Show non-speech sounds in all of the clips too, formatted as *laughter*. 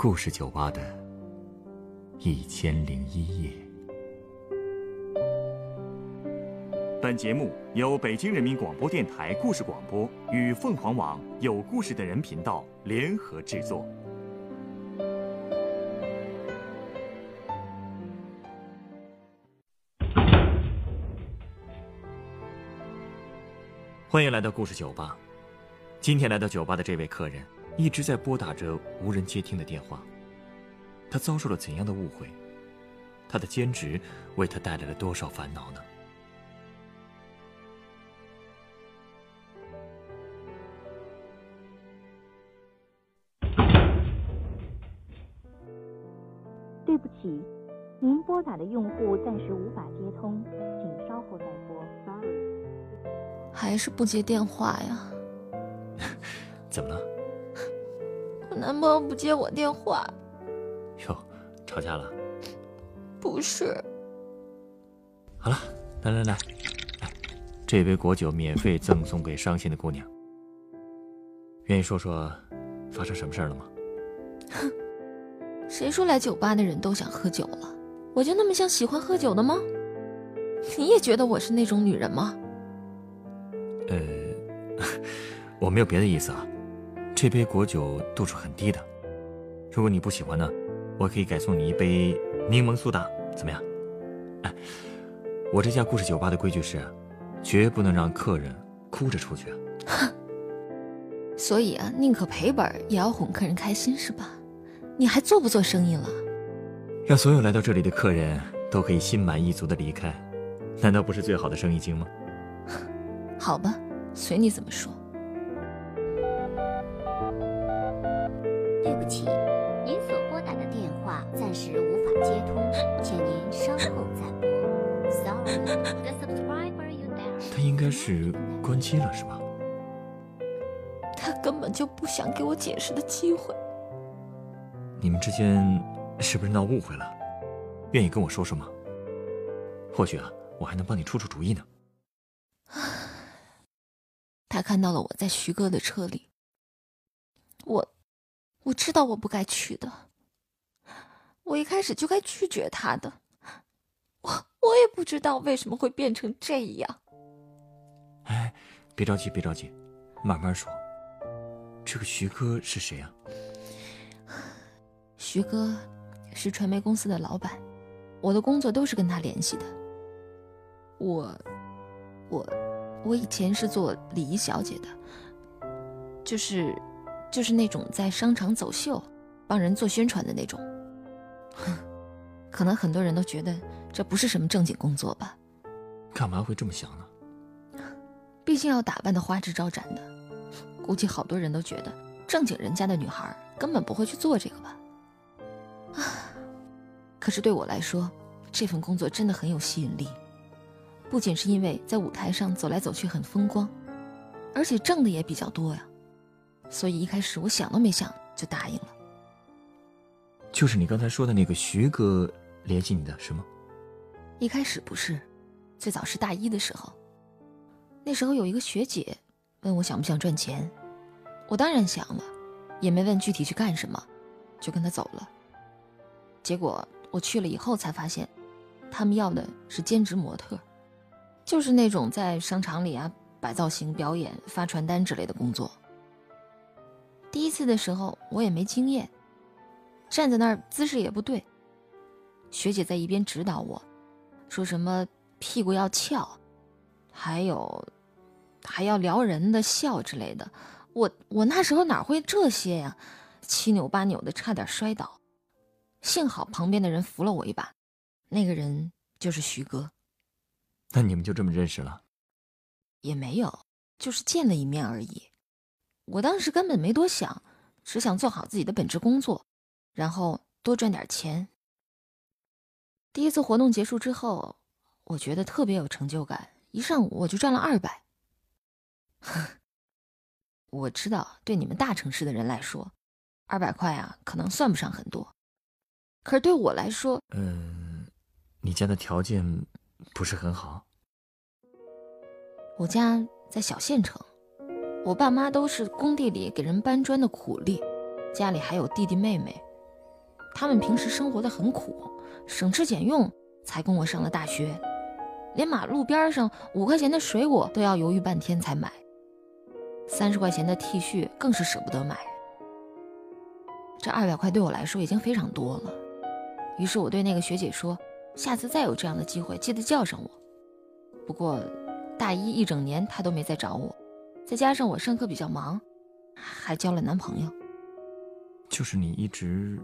故事酒吧的一千零一夜。本节目由北京人民广播电台故事广播与凤凰网有故事的人频道联合制作。欢迎来到故事酒吧。今天来到酒吧的这位客人，一直在拨打着无人接听的电话。他遭受了怎样的误会？他的兼职为他带来了多少烦恼呢？对不起，您拨打的用户暂时无法接通，请稍后再拨。Sorry。还是不接电话呀？*laughs* 怎么了？我男朋友不接我电话。哟，吵架了？不是。好了，来来来，来，这杯果酒免费赠送给伤心的姑娘。愿意说说发生什么事了吗？哼，*laughs* 谁说来酒吧的人都想喝酒了？我就那么像喜欢喝酒的吗？你也觉得我是那种女人吗？呃，*laughs* 我没有别的意思啊。这杯果酒度数很低的，如果你不喜欢呢，我可以改送你一杯柠檬苏打，怎么样？哎，我这家故事酒吧的规矩是，绝不能让客人哭着出去。哼，所以啊，宁可赔本也要哄客人开心，是吧？你还做不做生意了？让所有来到这里的客人都可以心满意足的离开，难道不是最好的生意经吗？好吧，随你怎么说。他应该是关机了，是吧？他根本就不想给我解释的机会。你们之间是不是闹误会了？愿意跟我说说吗？或许啊，我还能帮你出出主意呢。*sighs* 他看到了我在徐哥的车里，我。我知道我不该去的，我一开始就该拒绝他的。我我也不知道为什么会变成这样。哎，别着急，别着急，慢慢说。这个徐哥是谁啊？*sighs* 徐哥是传媒公司的老板，我的工作都是跟他联系的。我我我以前是做礼仪小姐的，就是。就是那种在商场走秀，帮人做宣传的那种。*laughs* 可能很多人都觉得这不是什么正经工作吧？干嘛会这么想呢？毕竟要打扮的花枝招展的，估计好多人都觉得正经人家的女孩根本不会去做这个吧。啊！可是对我来说，这份工作真的很有吸引力，不仅是因为在舞台上走来走去很风光，而且挣的也比较多呀。所以一开始我想都没想就答应了。就是你刚才说的那个徐哥联系你的是吗？一开始不是，最早是大一的时候。那时候有一个学姐问我想不想赚钱，我当然想了，也没问具体去干什么，就跟她走了。结果我去了以后才发现，他们要的是兼职模特，就是那种在商场里啊摆造型、表演、发传单之类的工作。第一次的时候，我也没经验，站在那儿姿势也不对。学姐在一边指导我，说什么屁股要翘，还有还要撩人的笑之类的。我我那时候哪会这些呀？七扭八扭的，差点摔倒。幸好旁边的人扶了我一把，那个人就是徐哥。那你们就这么认识了？也没有，就是见了一面而已。我当时根本没多想，只想做好自己的本职工作，然后多赚点钱。第一次活动结束之后，我觉得特别有成就感，一上午我就赚了二百。*laughs* 我知道，对你们大城市的人来说，二百块啊，可能算不上很多，可是对我来说，嗯，你家的条件不是很好。我家在小县城。我爸妈都是工地里给人搬砖的苦力，家里还有弟弟妹妹，他们平时生活的很苦，省吃俭用才供我上了大学，连马路边上五块钱的水果都要犹豫半天才买，三十块钱的 T 恤更是舍不得买。这二百块对我来说已经非常多了，于是我对那个学姐说：“下次再有这样的机会，记得叫上我。”不过，大一一整年她都没再找我，再加上我上课比较忙，还交了男朋友。就是你一直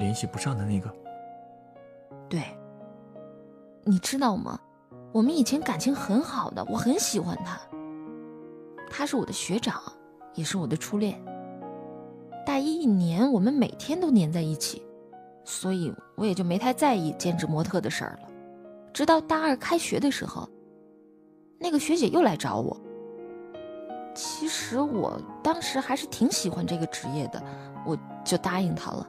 联系不上的那个。对，你知道吗？我们以前感情很好的，我很喜欢他。他是我的学长，也是我的初恋。大一一年，我们每天都黏在一起，所以我也就没太在意兼职模特的事儿了。直到大二开学的时候，那个学姐又来找我。其实我当时还是挺喜欢这个职业的，我就答应她了。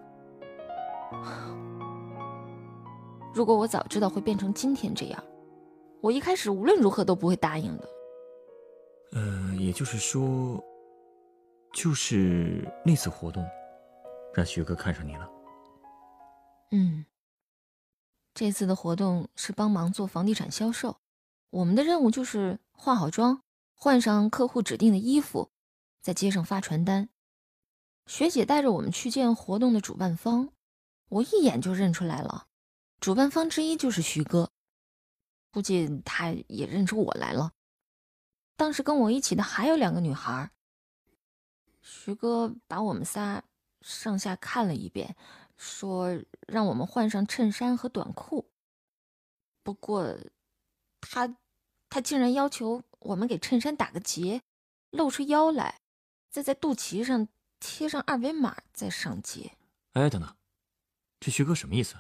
如果我早知道会变成今天这样，我一开始无论如何都不会答应的。呃，也就是说。就是那次活动，让徐哥看上你了。嗯，这次的活动是帮忙做房地产销售，我们的任务就是化好妆，换上客户指定的衣服，在街上发传单。学姐带着我们去见活动的主办方，我一眼就认出来了，主办方之一就是徐哥，估计他也认出我来了。当时跟我一起的还有两个女孩。徐哥把我们仨上下看了一遍，说让我们换上衬衫和短裤。不过，他他竟然要求我们给衬衫打个结，露出腰来，再在肚脐上贴上二维码再上街。哎，等等，这徐哥什么意思？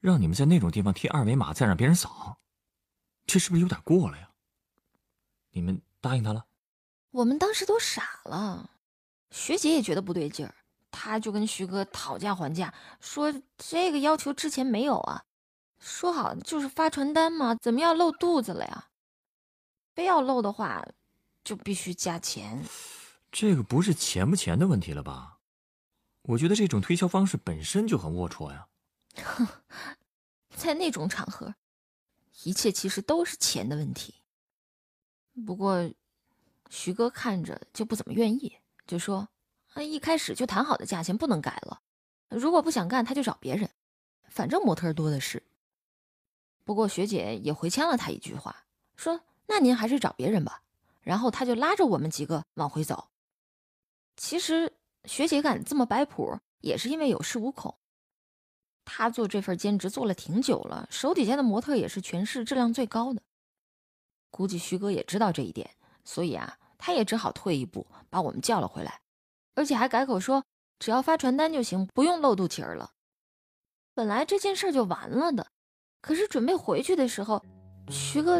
让你们在那种地方贴二维码，再让别人扫，这是不是有点过了呀？你们答应他了？我们当时都傻了。学姐也觉得不对劲儿，她就跟徐哥讨价还价，说这个要求之前没有啊，说好就是发传单嘛，怎么要露肚子了呀？非要露的话，就必须加钱。这个不是钱不钱的问题了吧？我觉得这种推销方式本身就很龌龊呀。哼，*laughs* 在那种场合，一切其实都是钱的问题。不过，徐哥看着就不怎么愿意。就说，啊，一开始就谈好的价钱不能改了。如果不想干，他就找别人，反正模特多的是。不过学姐也回呛了他一句话，说：“那您还是找别人吧。”然后他就拉着我们几个往回走。其实学姐敢这么摆谱，也是因为有恃无恐。她做这份兼职做了挺久了，手底下的模特也是全市质量最高的。估计徐哥也知道这一点，所以啊。他也只好退一步，把我们叫了回来，而且还改口说只要发传单就行，不用露肚脐儿了。本来这件事就完了的，可是准备回去的时候，徐哥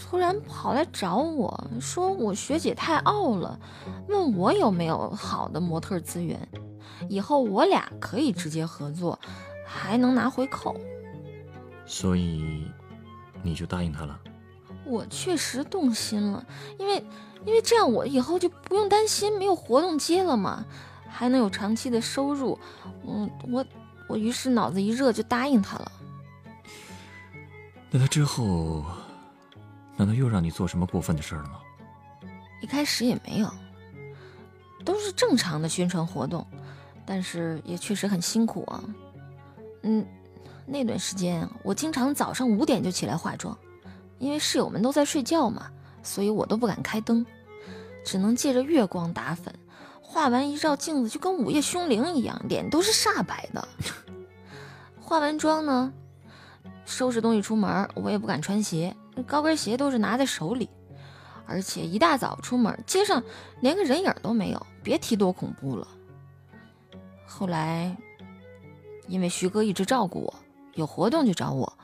突然跑来找我说我学姐太傲了，问我有没有好的模特资源，以后我俩可以直接合作，还能拿回扣。所以你就答应他了？我确实动心了，因为。因为这样，我以后就不用担心没有活动接了嘛，还能有长期的收入。嗯，我我于是脑子一热就答应他了。那他之后，难道又让你做什么过分的事了吗？一开始也没有，都是正常的宣传活动，但是也确实很辛苦啊。嗯，那段时间我经常早上五点就起来化妆，因为室友们都在睡觉嘛。所以我都不敢开灯，只能借着月光打粉。画完一照镜子，就跟午夜凶铃一样，脸都是煞白的。*laughs* 化完妆呢，收拾东西出门，我也不敢穿鞋，高跟鞋都是拿在手里。而且一大早出门，街上连个人影都没有，别提多恐怖了。后来，因为徐哥一直照顾我，有活动就找我，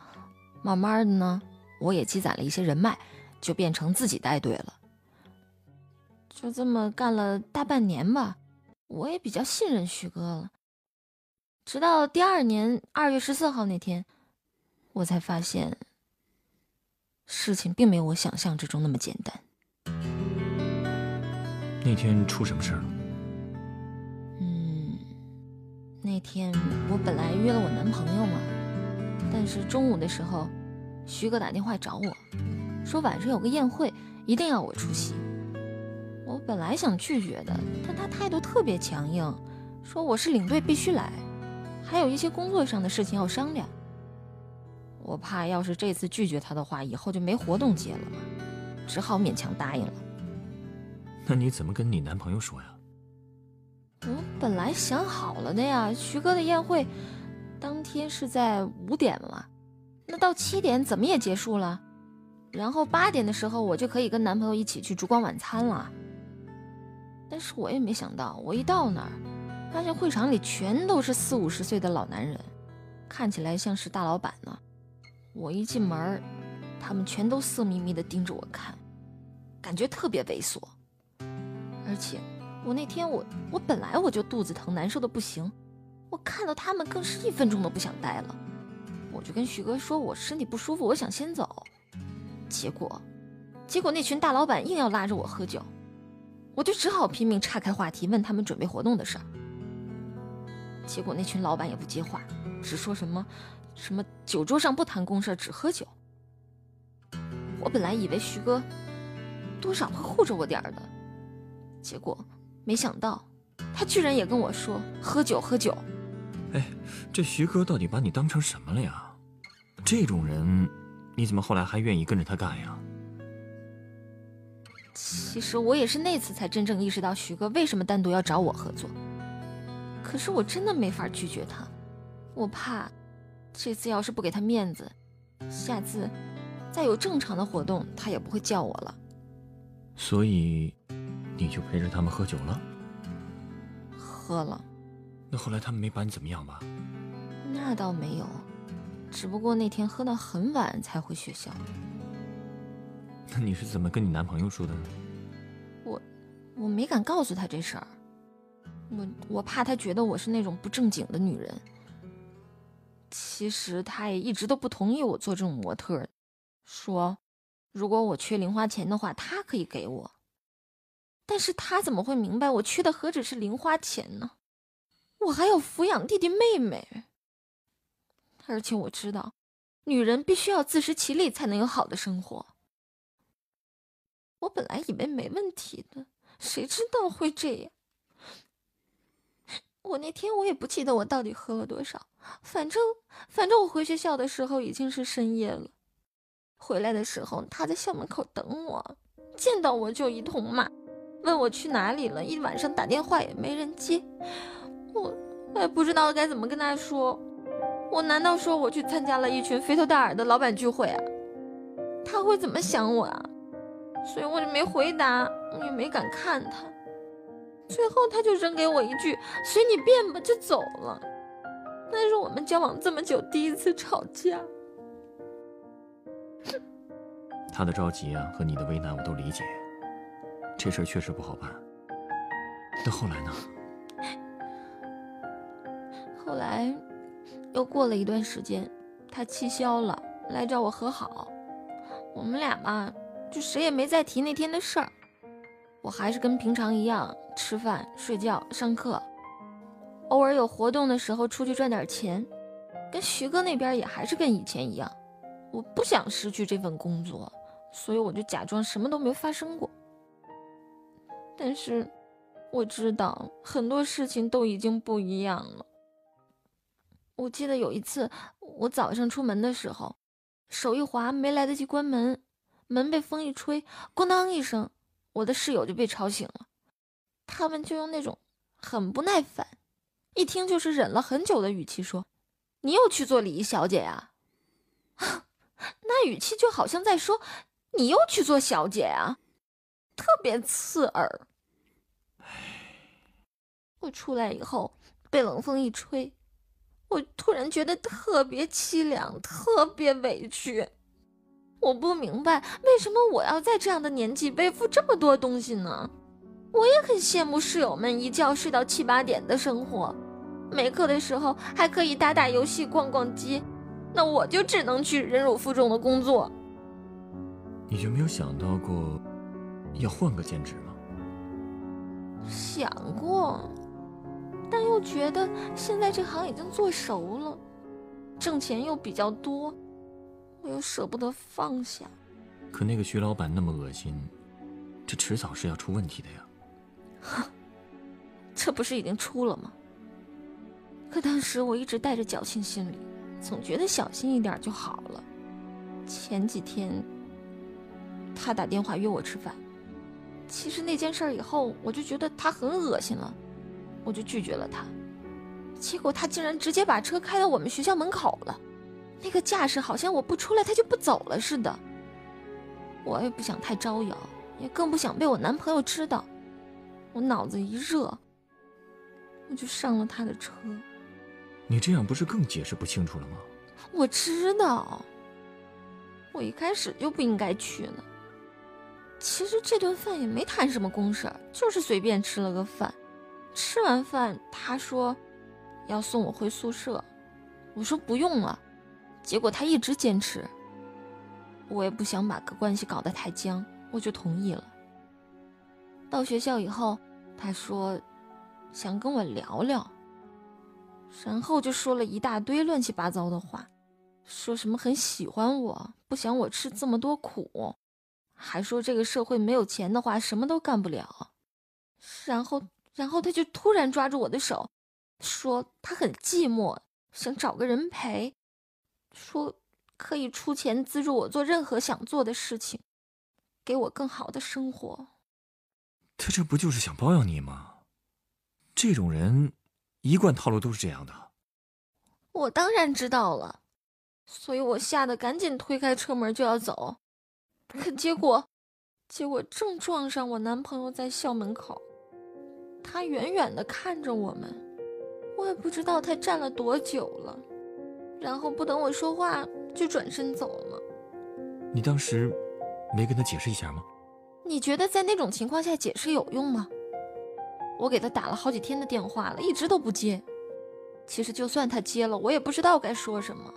慢慢的呢，我也积攒了一些人脉。就变成自己带队了，就这么干了大半年吧，我也比较信任徐哥了。直到第二年二月十四号那天，我才发现事情并没有我想象之中那么简单。那天出什么事了？嗯，那天我本来约了我男朋友嘛，但是中午的时候，徐哥打电话找我，说晚上有个宴会，一定要我出席。我本来想拒绝的，但他态度特别强硬，说我是领队必须来，还有一些工作上的事情要商量。我怕要是这次拒绝他的话，以后就没活动接了嘛，只好勉强答应了。那你怎么跟你男朋友说呀？我本来想好了的呀，徐哥的宴会当天是在五点嘛，那到七点怎么也结束了，然后八点的时候我就可以跟男朋友一起去烛光晚餐了。但是我也没想到，我一到那儿，发现会场里全都是四五十岁的老男人，看起来像是大老板呢。我一进门，他们全都色眯眯地盯着我看，感觉特别猥琐，而且。我那天我我本来我就肚子疼，难受的不行，我看到他们更是一分钟都不想待了。我就跟徐哥说，我身体不舒服，我想先走。结果，结果那群大老板硬要拉着我喝酒，我就只好拼命岔开话题，问他们准备活动的事儿。结果那群老板也不接话，只说什么什么酒桌上不谈公事，只喝酒。我本来以为徐哥多少会护着我点儿的，结果。没想到，他居然也跟我说喝酒喝酒。哎，这徐哥到底把你当成什么了呀？这种人，你怎么后来还愿意跟着他干呀？其实我也是那次才真正意识到徐哥为什么单独要找我合作。可是我真的没法拒绝他，我怕这次要是不给他面子，下次再有正常的活动他也不会叫我了。所以。你就陪着他们喝酒了，喝了。那后来他们没把你怎么样吧？那倒没有，只不过那天喝到很晚才回学校。那你是怎么跟你男朋友说的呢？我我没敢告诉他这事儿，我我怕他觉得我是那种不正经的女人。其实他也一直都不同意我做这种模特，说如果我缺零花钱的话，他可以给我。但是他怎么会明白我缺的何止是零花钱呢？我还要抚养弟弟妹妹，而且我知道，女人必须要自食其力才能有好的生活。我本来以为没问题的，谁知道会这样。*laughs* 我那天我也不记得我到底喝了多少，反正反正我回学校的时候已经是深夜了。回来的时候他在校门口等我，见到我就一通骂。问我去哪里了，一晚上打电话也没人接，我我也不知道该怎么跟他说。我难道说我去参加了一群肥头大耳的老板聚会啊？他会怎么想我啊？所以我就没回答，也没敢看他。最后他就扔给我一句“随你便吧”，就走了。那是我们交往这么久第一次吵架。*laughs* 他的着急啊和你的为难我都理解。这事儿确实不好办。那后来呢？后来又过了一段时间，他气消了，来找我和好。我们俩嘛，就谁也没再提那天的事儿。我还是跟平常一样吃饭、睡觉、上课，偶尔有活动的时候出去赚点钱。跟徐哥那边也还是跟以前一样。我不想失去这份工作，所以我就假装什么都没发生过。但是，我知道很多事情都已经不一样了。我记得有一次，我早上出门的时候，手一滑，没来得及关门，门被风一吹，咣当一声，我的室友就被吵醒了。他们就用那种很不耐烦，一听就是忍了很久的语气说：“你又去做礼仪小姐呀？” *laughs* 那语气就好像在说：“你又去做小姐呀？”特别刺耳。我出来以后被冷风一吹，我突然觉得特别凄凉，特别委屈。我不明白为什么我要在这样的年纪背负这么多东西呢？我也很羡慕室友们一觉睡到七八点的生活，没课的时候还可以打打游戏、逛逛街，那我就只能去忍辱负重的工作。你就没有想到过？要换个兼职吗？想过，但又觉得现在这行已经做熟了，挣钱又比较多，我又舍不得放下。可那个徐老板那么恶心，这迟早是要出问题的呀。哼，*laughs* 这不是已经出了吗？可当时我一直带着侥幸心理，总觉得小心一点就好了。前几天，他打电话约我吃饭。其实那件事以后，我就觉得他很恶心了，我就拒绝了他。结果他竟然直接把车开到我们学校门口了，那个架势好像我不出来他就不走了似的。我也不想太招摇，也更不想被我男朋友知道。我脑子一热，我就上了他的车。你这样不是更解释不清楚了吗？我知道，我一开始就不应该去呢。其实这顿饭也没谈什么公事，就是随便吃了个饭。吃完饭，他说要送我回宿舍，我说不用了。结果他一直坚持，我也不想把个关系搞得太僵，我就同意了。到学校以后，他说想跟我聊聊，然后就说了一大堆乱七八糟的话，说什么很喜欢我，不想我吃这么多苦。还说这个社会没有钱的话，什么都干不了。然后，然后他就突然抓住我的手，说他很寂寞，想找个人陪，说可以出钱资助我做任何想做的事情，给我更好的生活。他这不就是想包养你吗？这种人，一贯套路都是这样的。我当然知道了，所以我吓得赶紧推开车门就要走。可结果，*laughs* 结果正撞上我男朋友在校门口，他远远的看着我们，我也不知道他站了多久了，然后不等我说话就转身走了。你当时没跟他解释一下吗？你觉得在那种情况下解释有用吗？我给他打了好几天的电话了，一直都不接。其实就算他接了，我也不知道该说什么。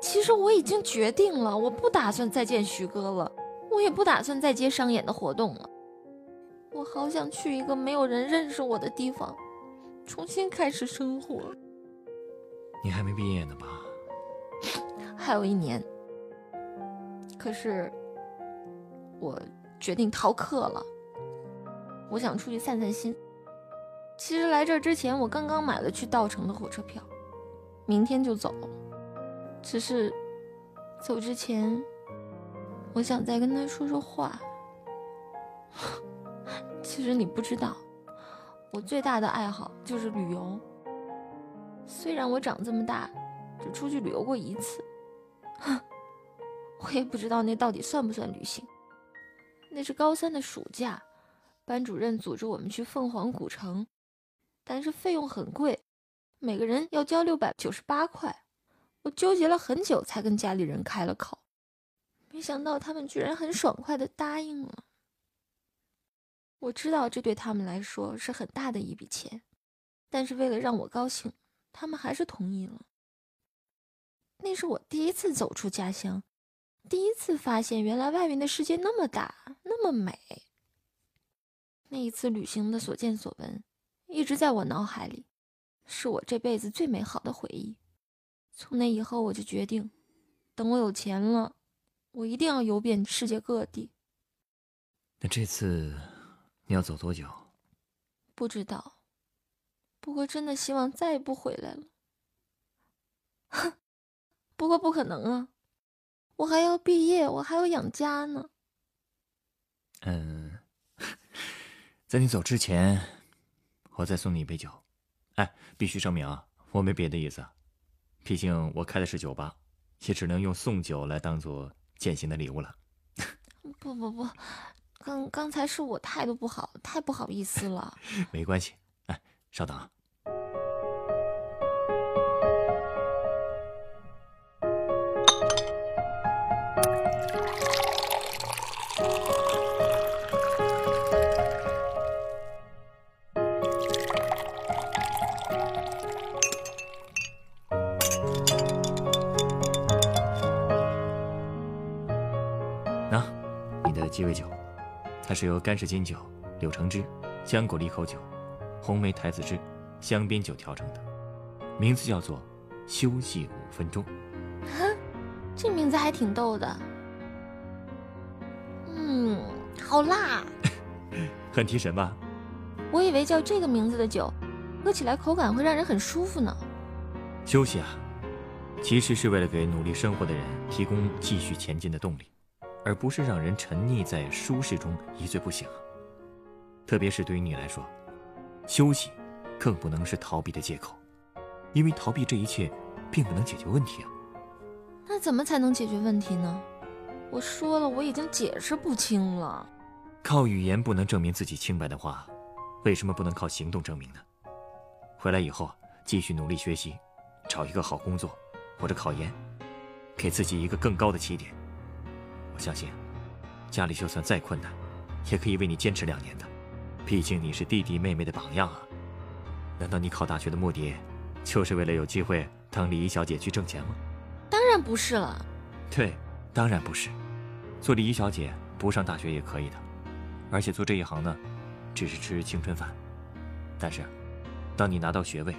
其实我已经决定了，我不打算再见徐哥了，我也不打算再接商演的活动了。我好想去一个没有人认识我的地方，重新开始生活。你还没毕业呢吧？*laughs* 还有一年。可是，我决定逃课了。我想出去散散心。其实来这之前，我刚刚买了去稻城的火车票，明天就走。只是，走之前，我想再跟他说说话。*laughs* 其实你不知道，我最大的爱好就是旅游。虽然我长这么大，只出去旅游过一次，哼，*laughs* 我也不知道那到底算不算旅行。那是高三的暑假，班主任组织我们去凤凰古城，但是费用很贵，每个人要交六百九十八块。我纠结了很久，才跟家里人开了口，没想到他们居然很爽快的答应了。我知道这对他们来说是很大的一笔钱，但是为了让我高兴，他们还是同意了。那是我第一次走出家乡，第一次发现原来外面的世界那么大，那么美。那一次旅行的所见所闻，一直在我脑海里，是我这辈子最美好的回忆。从那以后，我就决定，等我有钱了，我一定要游遍世界各地。那这次你要走多久？不知道，不过真的希望再也不回来了。哼，不过不可能啊，我还要毕业，我还要养家呢。嗯，在你走之前，我再送你一杯酒。哎，必须声明啊，我没别的意思。毕竟我开的是酒吧，也只能用送酒来当做践行的礼物了。不不不，刚刚才是我态度不好，太不好意思了。*laughs* 没关系，哎，稍等啊。鸡尾酒，它是由干式金酒、柳橙汁、浆果利口酒、红梅台子汁、香槟酒调成的，名字叫做“休息五分钟”。这名字还挺逗的。嗯，好辣，*laughs* 很提神吧？我以为叫这个名字的酒，喝起来口感会让人很舒服呢。休息啊，其实是为了给努力生活的人提供继续前进的动力，而不是让人沉溺在舒适中一醉不醒。特别是对于你来说，休息更不能是逃避的借口，因为逃避这一切并不能解决问题啊。那怎么才能解决问题呢？我说了，我已经解释不清了。靠语言不能证明自己清白的话，为什么不能靠行动证明呢？回来以后继续努力学习，找一个好工作，或者考研，给自己一个更高的起点。我相信，家里就算再困难，也可以为你坚持两年的。毕竟你是弟弟妹妹的榜样啊！难道你考大学的目的，就是为了有机会当礼仪小姐去挣钱吗？当然不是了。对，当然不是。做礼仪小姐不上大学也可以的，而且做这一行呢，只是吃青春饭。但是，当你拿到学位，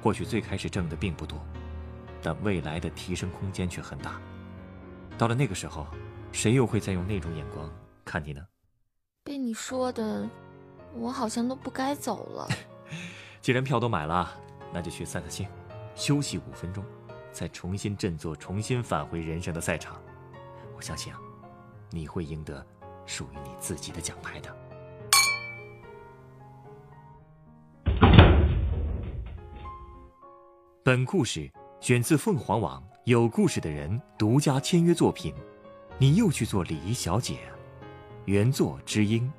或许最开始挣的并不多，但未来的提升空间却很大。到了那个时候，谁又会再用那种眼光看你呢？被你说的。我好像都不该走了。*laughs* 既然票都买了，那就去散散心，休息五分钟，再重新振作，重新返回人生的赛场。我相信啊，你会赢得属于你自己的奖牌的。本故事选自凤凰网有故事的人独家签约作品。你又去做礼仪小姐？原作知音，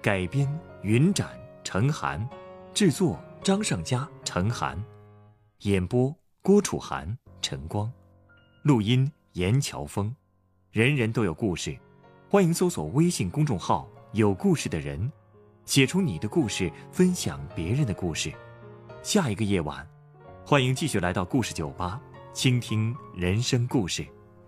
改编。云展、陈寒，制作张尚佳、陈寒，演播郭楚涵、陈光，录音严乔峰。人人都有故事，欢迎搜索微信公众号“有故事的人”，写出你的故事，分享别人的故事。下一个夜晚，欢迎继续来到故事酒吧，倾听人生故事。